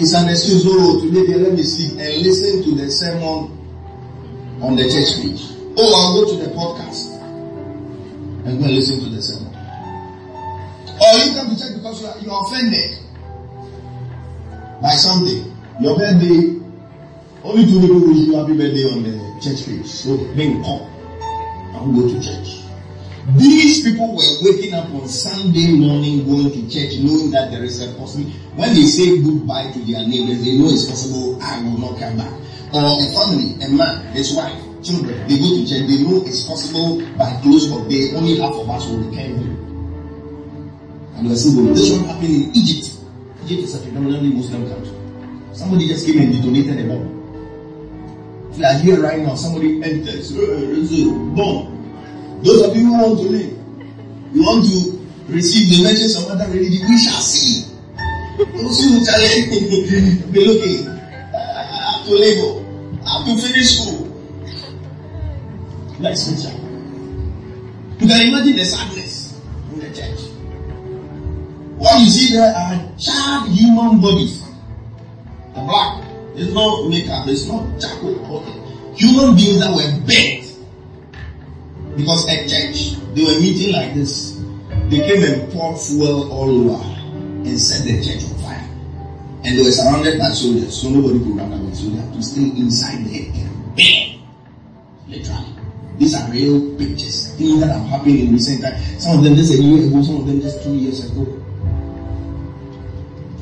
is an excuse. Oh, today they let me sleep and listen to the sermon on the church page. Oh, I'll go to the podcast and go and listen to the sermon. Or you come to church because you are, you are offended by something. Your birthday, only two people wish you happy birthday on the church page. So then come and go to church. These people were waking up on Sunday morning going to church knowing that there is a possibility. When they say goodbye to their neighbors, they know it's possible I will not come back. Or a family, a man, his wife, children, they go to church, they know it's possible by close of day, only half of us will return home. And we're still going. This one happened in Egypt. Egypt is a predominantly Muslim country. Somebody just came and detonated a bomb. If you are here right now, somebody enters, "Eh, there's a bomb. Those of you who want to live, you want to receive the message of other religion, we shall see. Those who challenge, be looking. I have to labor. I have to finish school. Next picture. You can imagine the sadness in the church. What you see there are charred human bodies. The black. It's not makeup, it's not charcoal. Human beings that were burnt. Because at church, they were meeting like this. They came and poured fuel all over and set the church on fire. And they were surrounded by soldiers, so nobody could run away. So they had to stay inside there and burn. Literally. These are real pictures. Things that have happened in recent times. Some of them just a year ago, some of them just two years ago.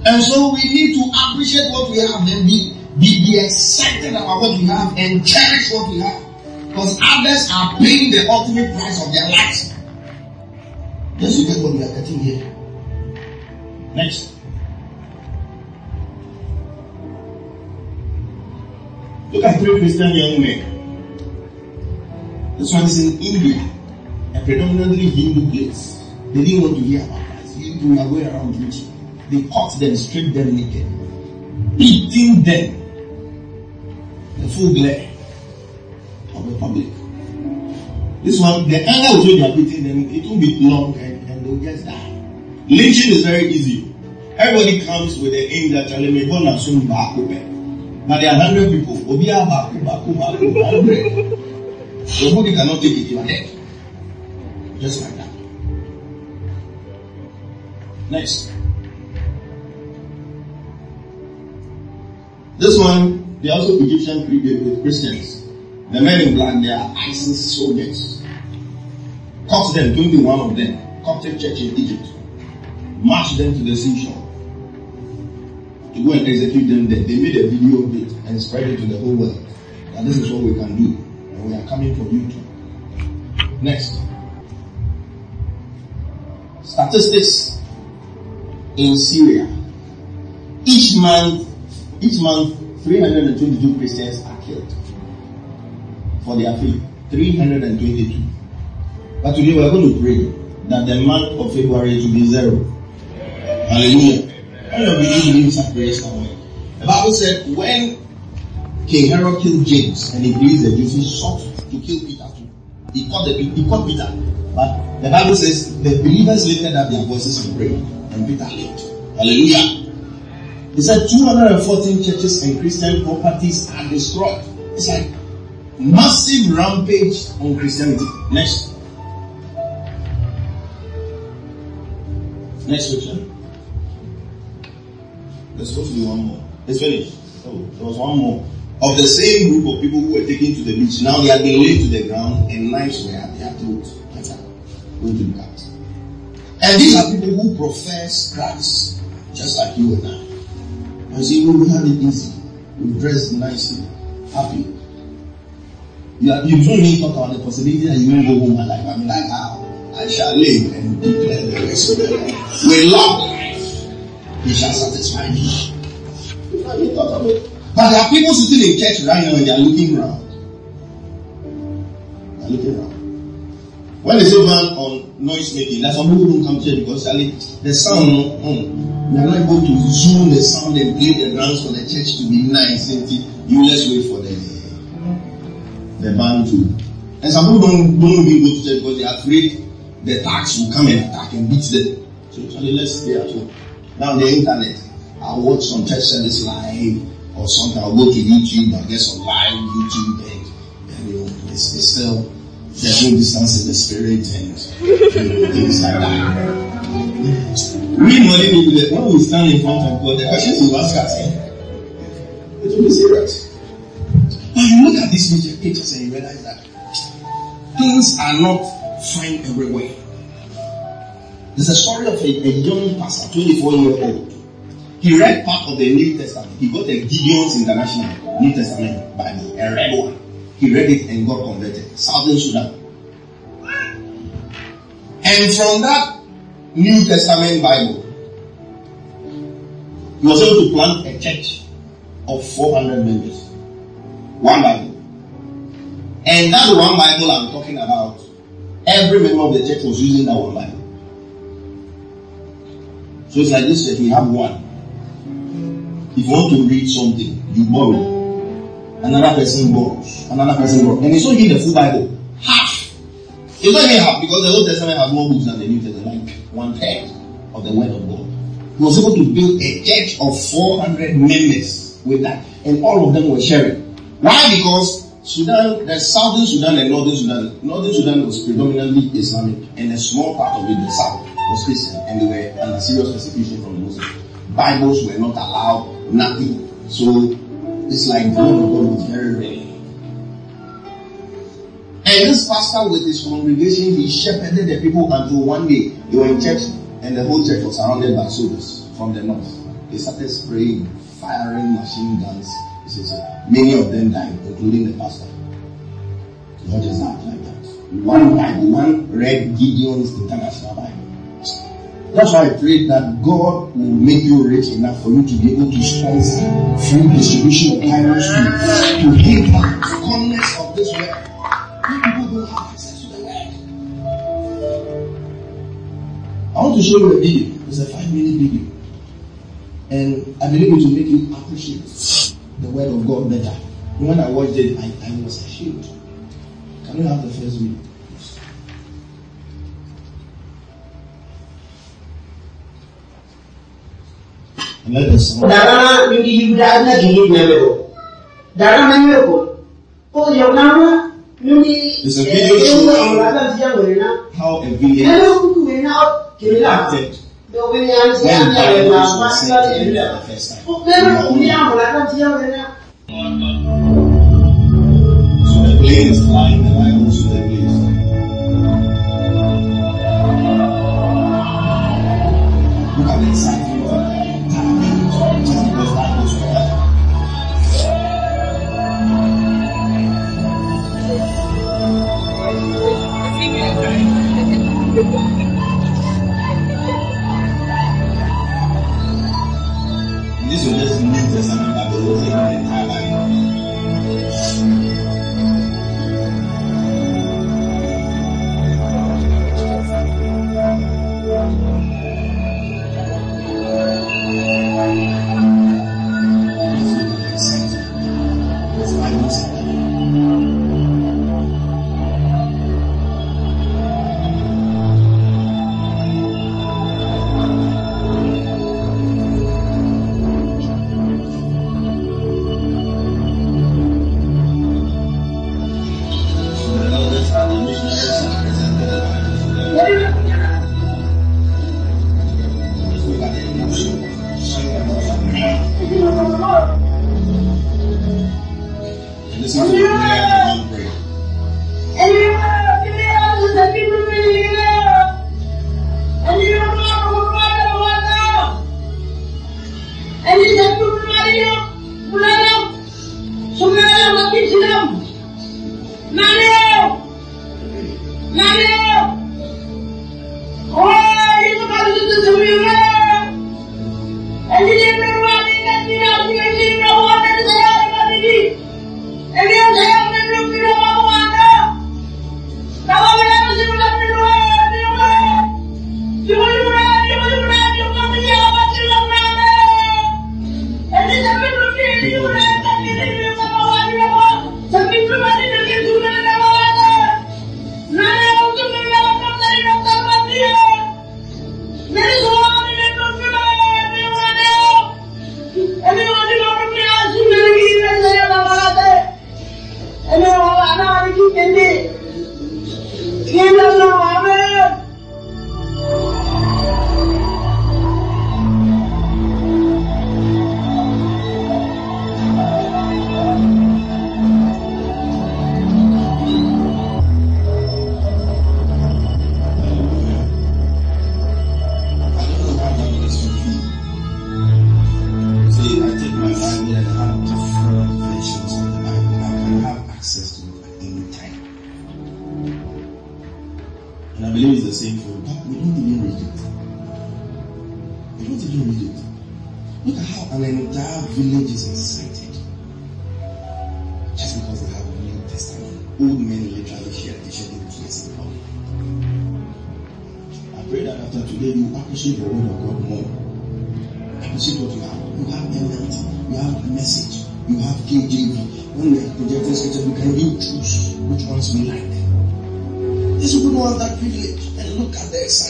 And so we need to appreciate what we have and be, be, be excited about what we have and cherish what we have. Because others are paying the ultimate price of their lives. Let's look at what we are getting here. Next. Look at three Christian young men. This one is in India, a predominantly Hindu place. They didn't want to hear about Christ. Hindu were going around preaching. They caught them, stripped them naked, beating them. The full glare of the public. This one, the with which they are beating them, it won't be long and, and they'll just die. Lynching is very easy. Everybody comes with the aim that tell me, "Go and soon back But there are hundred people. Obia baku baku baku hundred. Your body cannot take it. You are dead. Just like that. Next. This one, they also Egyptian with Christians. The men in black, they are ISIS soldiers. Caught them, 21 of them, Coptic church in Egypt. Marched them to the seashore to go and execute them there. They made a video of it and spread it to the whole world. And this is what we can do. And we are coming for you too. Next. Statistics in Syria. Each month, each month, 322 Christians are killed for their faith. 322. But today we are going to pray that the month of February to be zero. Hallelujah. All of you believe that prayer somewhere. The Bible said when King Herod killed James and he released the Jews, he sought to kill Peter too. He caught the he caught Peter, But the Bible says the believers lifted up their voices and prayed, and Peter leaped. Hallelujah. He said 214 churches and Christian properties are destroyed. It's like massive rampage on Christianity. Next. Next scripture. There's supposed to be one more. It's finished. Oh, there was one more. Of the same group of people who were taken to the beach, now they have been laid to the ground and knives were at their throats. Going to look at. And these are people who profess Christ, just like you and I. And see, we have it easy. We dress nicely, happy. You, are, you don't even talk about the possibility that you won't go home alive. I'm like, how? I shall live and declare the rest of the. With long life, he shall satisfy me. You talk about But there are people sitting in church right now and they are looking around. They are looking around. When they say ban on noise making, that's why people don't come to church because actually the sound, mm, are not able to zoom the sound and play the drums for the church to be nice. You let's wait for the the band to. And some people don't don't even go to church because they are afraid the tax will come and attack and beat them. So actually let's stay at home. Now the internet, I'll watch some church service live or something. I'll go to YouTube, I'll get some live YouTube and, and you know, it's, it's still there's no distance in the spirit and things like that. We money people when we stand in front of God, the questions we ask us, it will be serious. But you look at these pictures and you realize that things are not fine everywhere. There's a story of a, a young pastor, 24 year old. He read part of the New Testament. He got a Gideon's International New Testament Bible, a red one. He read it and got converted. Southern Sudan. And from that New Testament Bible, he was able to plant a church of 400 members. One Bible. And that one Bible I'm talking about, every member of the church was using that one Bible. So it's like this if we have one. If you want to read something, you borrow. Another person borrows. Another person borrows. And it's not even the full Bible. Half. It's not even half because the Old Testament has more books than the New Testament, like one third of the Word of God. He was able to build a church of 400 members with that. And all of them were sharing. Why? Because Sudan, the southern Sudan and northern Sudan, northern Sudan was predominantly Islamic and a small part of it, the south, was Christian and they were under serious persecution from the Muslims. Bibles were not allowed, nothing. So it's like the word of God was very rare. And this pastor with his congregation, he shepherded the people until one day they were in church and the whole church was surrounded by soldiers from the north. They started spraying, firing machine guns. Says, many of them died, including the pastor. What is that like that? One Bible, one red Gideon's International Bible. That's why I pray that God will make you rich enough for you to be able to sponsor free distribution of Bibles to, to that corners of this world. People don't have access to the word. I want to show you a video. It's a five minute video. And I believe it will make you appreciate the word of God better. When I watched it, I, I was ashamed. Can you have the first video? And let the song. Darana mingi yuda na gini nyamero. Darana nyamero. O yonama mingi. It's a video showing Wala tiya wena. How a village Hello kuku wena. Kila. acted Do wena yan when tiya na wena. Bibles were Masila sent in wena. for the first time. O pero kuya wala tiya wena. So the plane is flying, the Bible to the place.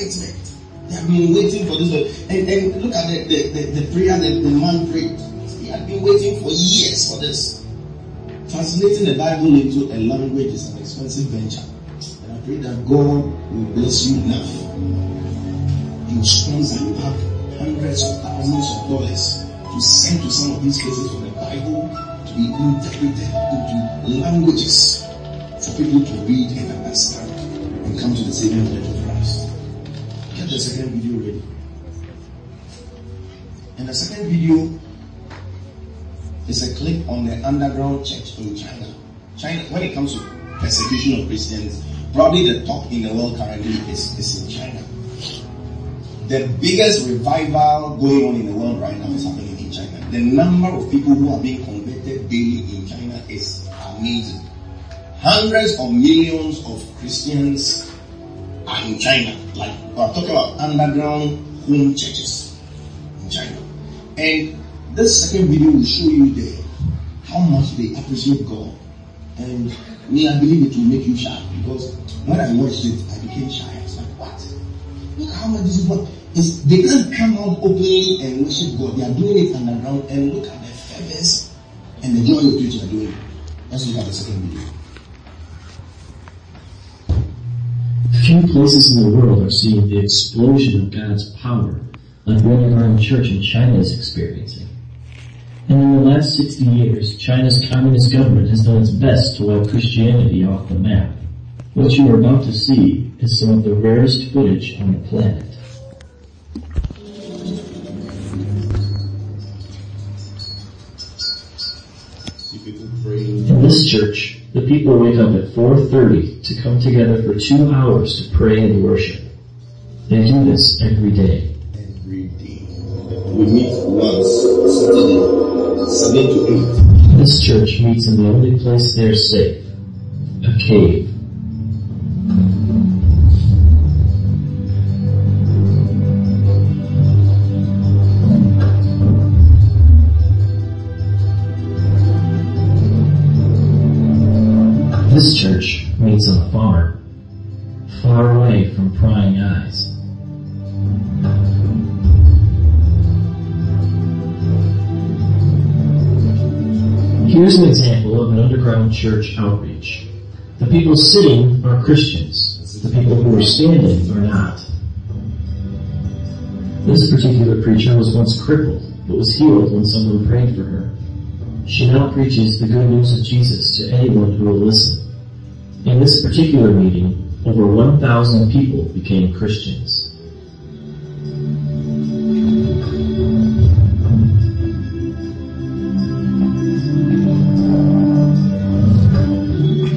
Excitement. They have been waiting for this. And, and look at the, the, the, the prayer that the man prayed. He had been waiting for years for this. Translating the Bible into a language is an expensive venture. And I pray that God will bless you enough. You sponsor, you have hundreds of thousands of dollars to send to some of these places for the Bible to be interpreted into languages for people to read and understand and come to the saving knowledge. The second video ready. And the second video is a clip on the underground church in China. China, when it comes to persecution of Christians, probably the top in the world currently is, is in China. The biggest revival going on in the world right now is happening in China. The number of people who are being converted daily in China is amazing. Hundreds of millions of Christians are in China. Like, uh, we're talking about underground home churches in China. And this second video will show you there how much they appreciate God. And me, I believe it will make you shy because when I watched it, I became shy. I was like, what? Look how much this is what is they can't come out openly and worship God. They are doing it underground and look at the fervence and the joy with which they are doing it. Let's look at the second video. Few places in the world are seeing the explosion of God's power like what our own church in China is experiencing. And in the last 60 years, China's communist government has done its best to wipe Christianity off the map. What you are about to see is some of the rarest footage on the planet. This church, the people wake up at 4.30 to come together for two hours to pray and worship. They do this every day. every day. We meet once Saturday, seven to eight. This church meets in the only place they're safe, a cave. From prying eyes. Here's an example of an underground church outreach. The people sitting are Christians. The people who are standing are not. This particular preacher was once crippled, but was healed when someone prayed for her. She now preaches the good news of Jesus to anyone who will listen. In this particular meeting, over 1,000 people became Christians.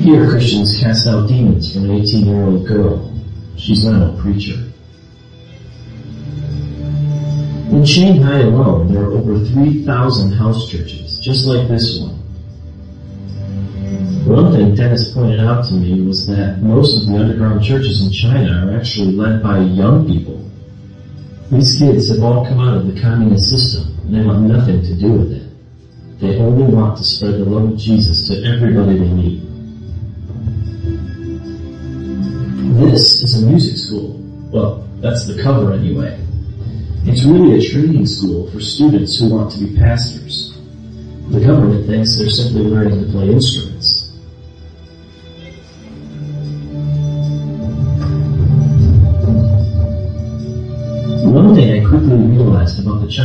Here Christians cast out demons from an 18 year old girl. She's now a preacher. In Shanghai alone, there are over 3,000 house churches, just like this one. One thing Dennis pointed out to me was that most of the underground churches in China are actually led by young people. These kids have all come out of the communist system and they want nothing to do with it. They only want to spread the love of Jesus to everybody they meet. This is a music school. Well, that's the cover anyway. It's really a training school for students who want to be pastors. The government thinks they're simply learning to play instruments.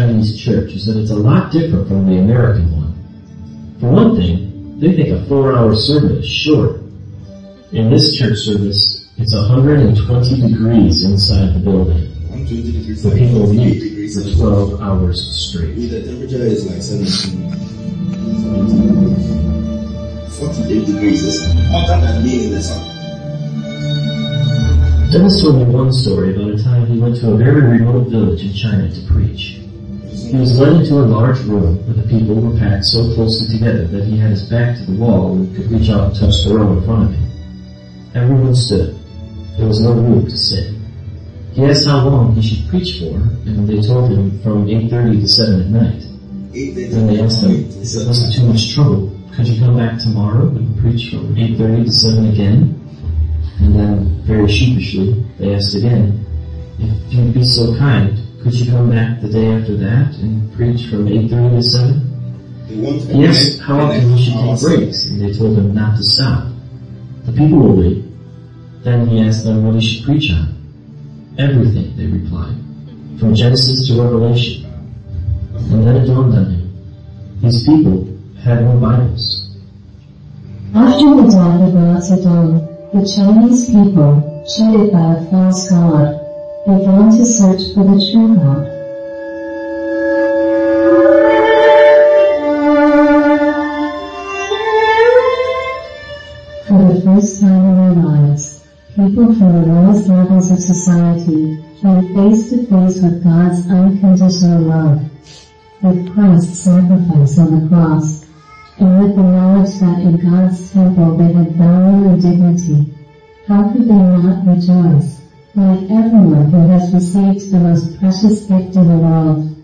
Chinese church is that it's a lot different from the American one. For one thing, they think a four-hour service is short. In this church service, it's 120 degrees inside the building. 120. The people 40 meet for 12 hours straight. The temperature is like 17. 48 degrees. It's hotter than being in the sun. Dennis told me one story about a time he went to a very remote village in China to preach. He was led into a large room where the people were packed so closely together that he had his back to the wall and could reach out and touch the row in front of him. Everyone stood. There was no room to sit. He asked how long he should preach for, and they told him from 8.30 to 7 at night. Then they asked him, if it wasn't too much trouble, could you come back tomorrow and preach from 8.30 to 7 again? And then, very sheepishly, they asked again, if you'd be so kind, could you come back the day after that and preach from 8.30 to 7? They He asked how often he should take breaks, and they told him not to stop. The people will wait. Then he asked them what he should preach on. Everything, they replied, from Genesis to Revelation. And then it dawned on him. These people had no Bibles. After the death of Mao Zedong, the Chinese people, cheated by a false god, began to search for the true God. For the first time in their lives, people from the lowest levels of society came face to face with God's unconditional love, with Christ's sacrifice on the cross, and with the knowledge that in God's temple they had value and dignity. How could they not rejoice, like everyone who has received the most precious gift in the world?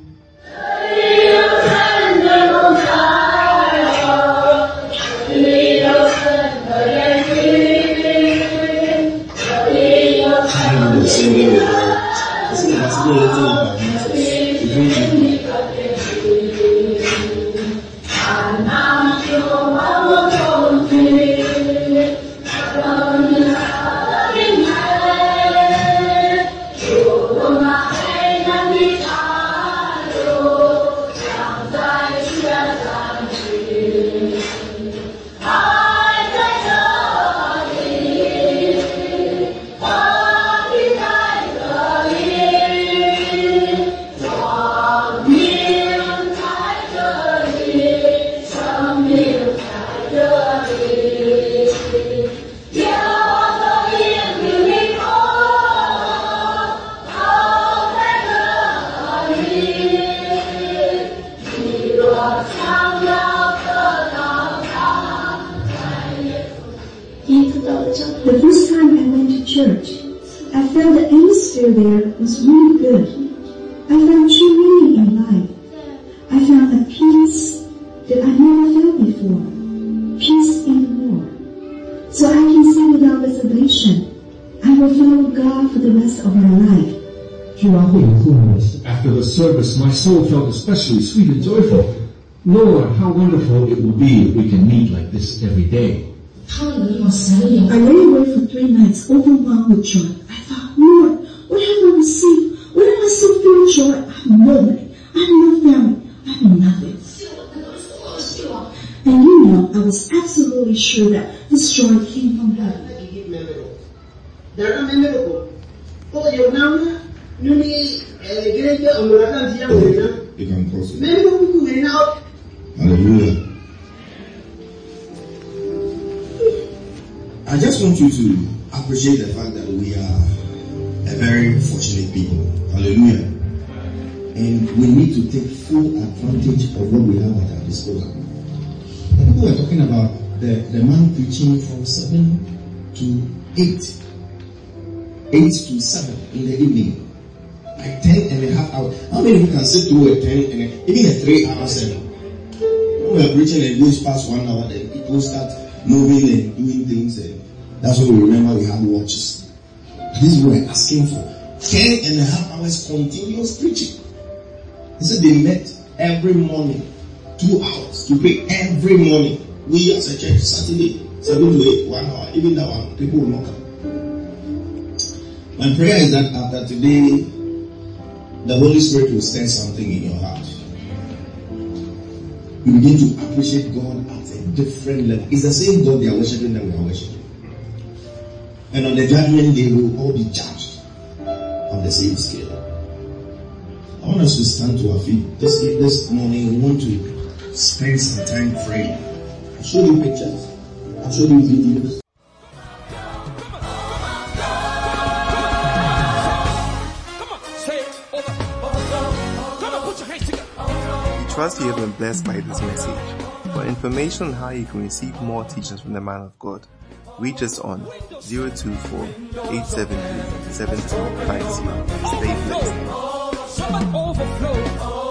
Soul felt especially sweet and joyful. Lord, how wonderful it will be if we can meet like this every day. I lay awake for three nights overwhelmed with joy. I thought, Lord, what have I received? What am I so filled joy? I have nobody. I have no family. I have nothing. And you know, I was absolutely sure that this joy came from her. Dara memero ko. O yo nama nuni gereja umuratan tiya mereka. You can pause it. Memero buku mereka out. Hallelujah. I just want you to appreciate the fact that we are a very fortunate people. Hallelujah. And we need to take full advantage of what we have at our disposal. The people were talking about the, the man preaching from 7 to 8. 8 to 7 in the evening. Like 10 and a half hours. How many people can sit through a 10 and a, even a 3 hour sermon? When we are preaching and it goes past one hour, then people start moving and doing things, and that's when we remember we have watches. This is what we're asking for. Ten and a half hours continuous preaching. He said they met every morning, two hours to pray every morning. We as a church, Saturday, seven to eight, one hour, even that one, people will not come. My prayer is that after today, the Holy Spirit will send something in your heart you begin to appreciate God at a different level. It's the same God they are worshiping that we are worshiping. And on the judgment day, we will all be judged on the same scale. I want us to stand to our feet. This, this morning, we want to spend some time praying. I'll show you pictures. I'll show you videos. Trust you have been blessed by this message. For information on how you can receive more teachings from the man of God, reach us on 024 873 7250. Stay blessed.